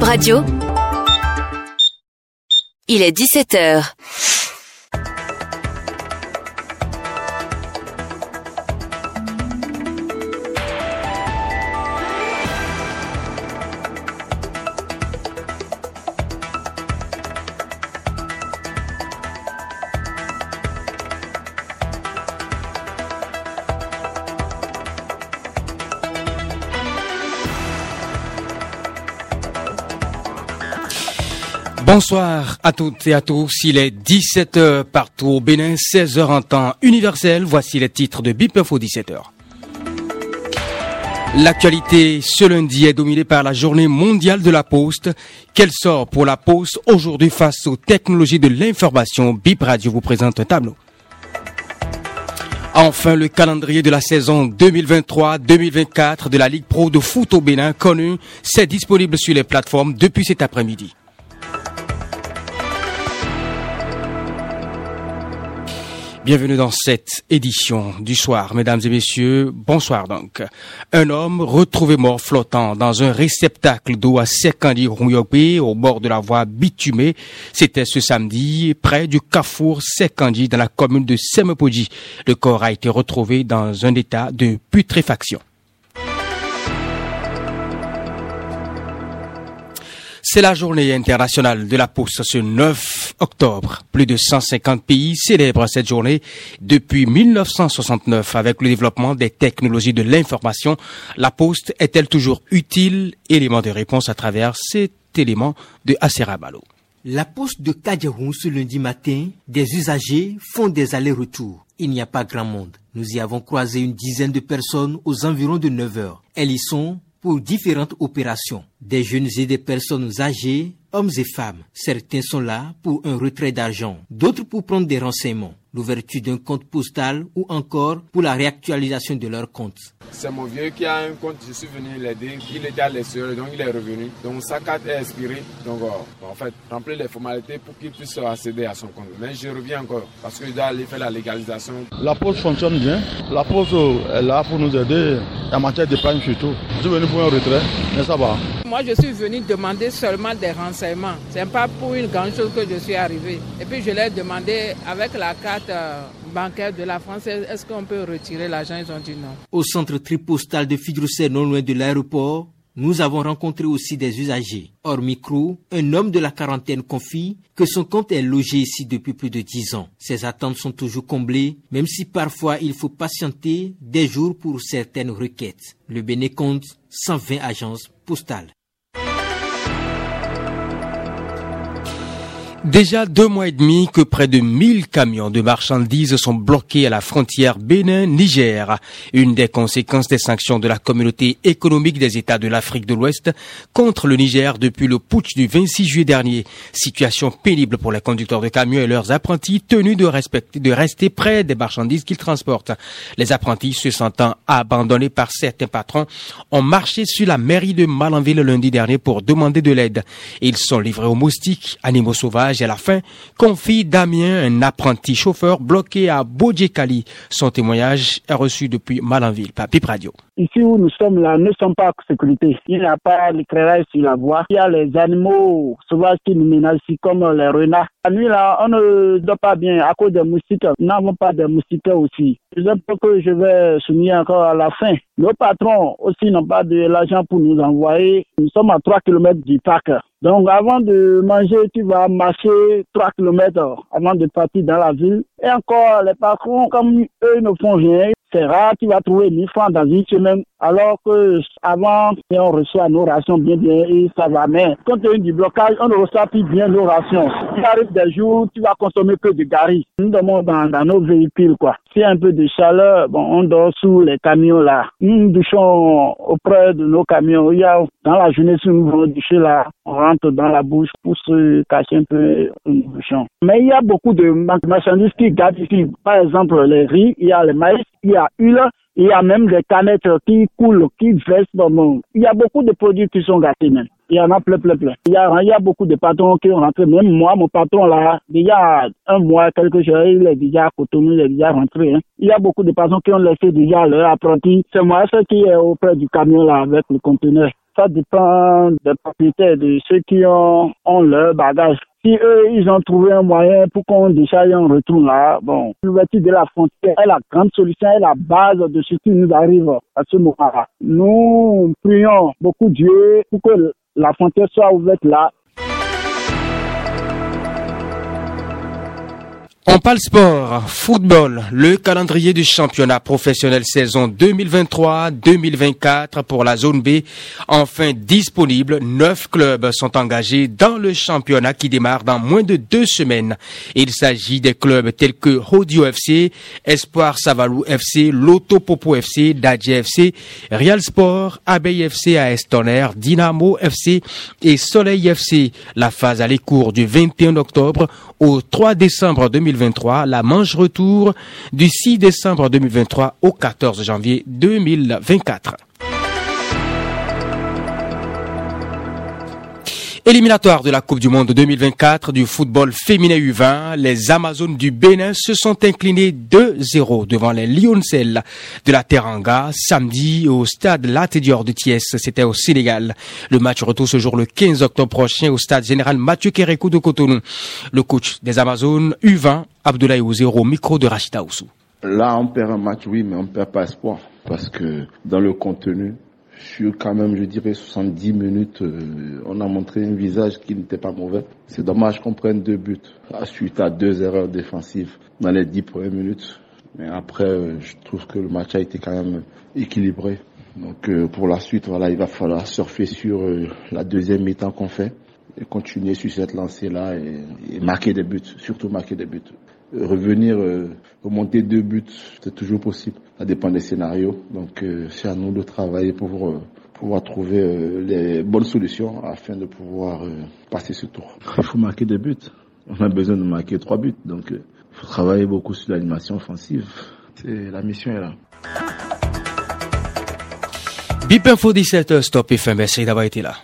Radio. Il est 17h. Bonsoir à toutes et à tous. Il est 17h partout au Bénin, 16h en temps universel. Voici les titres de BIP Info 17h. L'actualité ce lundi est dominée par la journée mondiale de la poste. Quel sort pour la poste aujourd'hui face aux technologies de l'information? BIP Radio vous présente un tableau. Enfin, le calendrier de la saison 2023-2024 de la Ligue Pro de foot au Bénin connu, c'est disponible sur les plateformes depuis cet après-midi. Bienvenue dans cette édition du soir, mesdames et messieurs. Bonsoir donc. Un homme retrouvé mort flottant dans un réceptacle d'eau à Sekandi Rouyopé, au bord de la voie bitumée. C'était ce samedi, près du carrefour Sekandi, dans la commune de Semepoji. Le corps a été retrouvé dans un état de putréfaction. C'est la journée internationale de la poste ce 9 octobre. Plus de 150 pays célèbrent cette journée depuis 1969 avec le développement des technologies de l'information. La poste est-elle toujours utile? Élément de réponse à travers cet élément de Aserabalo. La poste de Kadjaroun ce lundi matin, des usagers font des allers-retours. Il n'y a pas grand monde. Nous y avons croisé une dizaine de personnes aux environs de 9 heures. Elles y sont pour différentes opérations. Des jeunes et des personnes âgées, hommes et femmes. Certains sont là pour un retrait d'argent, d'autres pour prendre des renseignements, l'ouverture d'un compte postal ou encore pour la réactualisation de leur compte. C'est mon vieux qui a un compte, je suis venu l'aider. Il était à l'extérieur, donc il est revenu. Donc sa carte est expirée. Donc euh, en fait, remplir les formalités pour qu'il puisse accéder à son compte. Mais je reviens encore parce qu'il doit aller faire la légalisation. La poste fonctionne bien. La poste est là pour nous aider en matière d'épargne surtout. Je suis venu pour un retrait, mais ça va. Moi, je suis venu demander seulement des renseignements. C'est pas pour une grande chose que je suis arrivé. Et puis je l'ai demandé avec la carte. Euh, bancaire de la France, est-ce qu'on peut retirer l'argent? Ils ont dit non. Au centre tripostal de Fidroussel, non loin de l'aéroport, nous avons rencontré aussi des usagers. Hors micro, un homme de la quarantaine confie que son compte est logé ici depuis plus de dix ans. Ses attentes sont toujours comblées, même si parfois il faut patienter des jours pour certaines requêtes. Le Béné compte 120 agences postales. Déjà deux mois et demi que près de 1000 camions de marchandises sont bloqués à la frontière Bénin-Niger. Une des conséquences des sanctions de la communauté économique des États de l'Afrique de l'Ouest contre le Niger depuis le putsch du 26 juillet dernier. Situation pénible pour les conducteurs de camions et leurs apprentis tenus de respecter, de rester près des marchandises qu'ils transportent. Les apprentis se sentant abandonnés par certains patrons ont marché sur la mairie de Malanville lundi dernier pour demander de l'aide. Ils sont livrés aux moustiques, animaux sauvages, à la fin, confie Damien, un apprenti chauffeur bloqué à Bodjekali. Son témoignage est reçu depuis Malanville par Pip Radio. Ici où nous sommes là, ne sommes pas en sécurité. Il n'y a pas l'éclairage sur la voie. Il y a les animaux sauvages qui nous menacent, comme les renards. La nuit là, on ne dort pas bien à cause des moustiques. Nous n'avons pas de moustiques aussi. Je que je vais souligner encore à la fin. Nos patrons aussi n'ont pas de l'argent pour nous envoyer. Nous sommes à 3 km du parc. Donc avant de manger, tu vas marcher 3 km avant de partir dans la ville. Et encore, les patrons, comme eux ne font rien, c'est rare, tu vas trouver 1000 francs dans une semaine, alors que avant, on reçoit nos rations bien, bien, et ça va. Mais quand il y a du blocage, on ne reçoit plus bien nos rations. Il arrive des jours, tu vas consommer que du gari. Nous dormons dans, dans nos véhicules, quoi. S'il y a un peu de chaleur, bon, on dort sous les camions, là. Nous douchons auprès de nos camions. Il y a, dans la journée, si nous voulons doucher, là, on rentre dans la bouche pour se cacher un peu, nous douchons. Mais il y a beaucoup de marchandises qui gardent ici. Par exemple, les riz, il y a le maïs, il y a huile, il y a même des canettes qui coulent, qui versent dans mon... Il y a beaucoup de produits qui sont gâtés même. Il y en a plein, plein, plein. Il y a, il y a beaucoup de patrons qui ont rentré. Même moi, mon patron là, déjà un mois, quelque chose, il est déjà à Cotonou, il est déjà rentré. Hein. Il y a beaucoup de patrons qui ont laissé déjà leur apprenti. C'est moi, ce qui est auprès du camion là avec le conteneur ça dépend des propriétaires, de ceux qui ont, ont leur bagage. Si eux, ils ont trouvé un moyen pour qu'on décharge un retour là, bon, l'ouverture de la frontière est la grande solution, est la base de ce qui nous arrive à ce moment-là. Nous prions beaucoup Dieu pour que la frontière soit ouverte là On parle sport, football, le calendrier du championnat professionnel saison 2023-2024 pour la zone B. Enfin disponible, neuf clubs sont engagés dans le championnat qui démarre dans moins de deux semaines. Il s'agit des clubs tels que Rodio FC, Espoir Savalou FC, Loto Popo FC, Dadje FC, Real Sport, Abeille FC à Estonner, Dynamo FC et Soleil FC. La phase allait court du 21 octobre au 3 décembre 2023, la manche retour du 6 décembre 2023 au 14 janvier 2024. Éliminatoire de la Coupe du Monde 2024 du football féminin U20, les Amazones du Bénin se sont inclinés 2-0 devant les Lioncelles de la Teranga samedi au stade Latedior de Thiès. C'était au Sénégal. Le match retour ce jour le 15 octobre prochain au stade général Mathieu Kérékou de Cotonou. Le coach des Amazones U20, Abdoulaye Ouzero, micro de Rachida Oussou. Là, on perd un match, oui, mais on perd pas espoir. Parce que dans le contenu, sur quand même, je dirais, 70 minutes, euh, on a montré un visage qui n'était pas mauvais. C'est dommage qu'on prenne deux buts suite à deux erreurs défensives dans les dix premières minutes. Mais après, euh, je trouve que le match a été quand même équilibré. Donc euh, pour la suite, voilà, il va falloir surfer sur la deuxième mi-temps qu'on fait et continuer sur cette lancée-là et, marquer des buts, surtout marquer des buts. Revenir, remonter deux buts, c'est toujours possible. Ça dépend des scénarios. Donc c'est à nous de travailler pour pouvoir trouver les bonnes solutions afin de pouvoir passer ce tour. Il faut marquer des buts. On a besoin de marquer trois buts. Donc il faut travailler beaucoup sur l'animation offensive. C'est la mission est là. Bip Info 17, stop FM, merci d'avoir été là.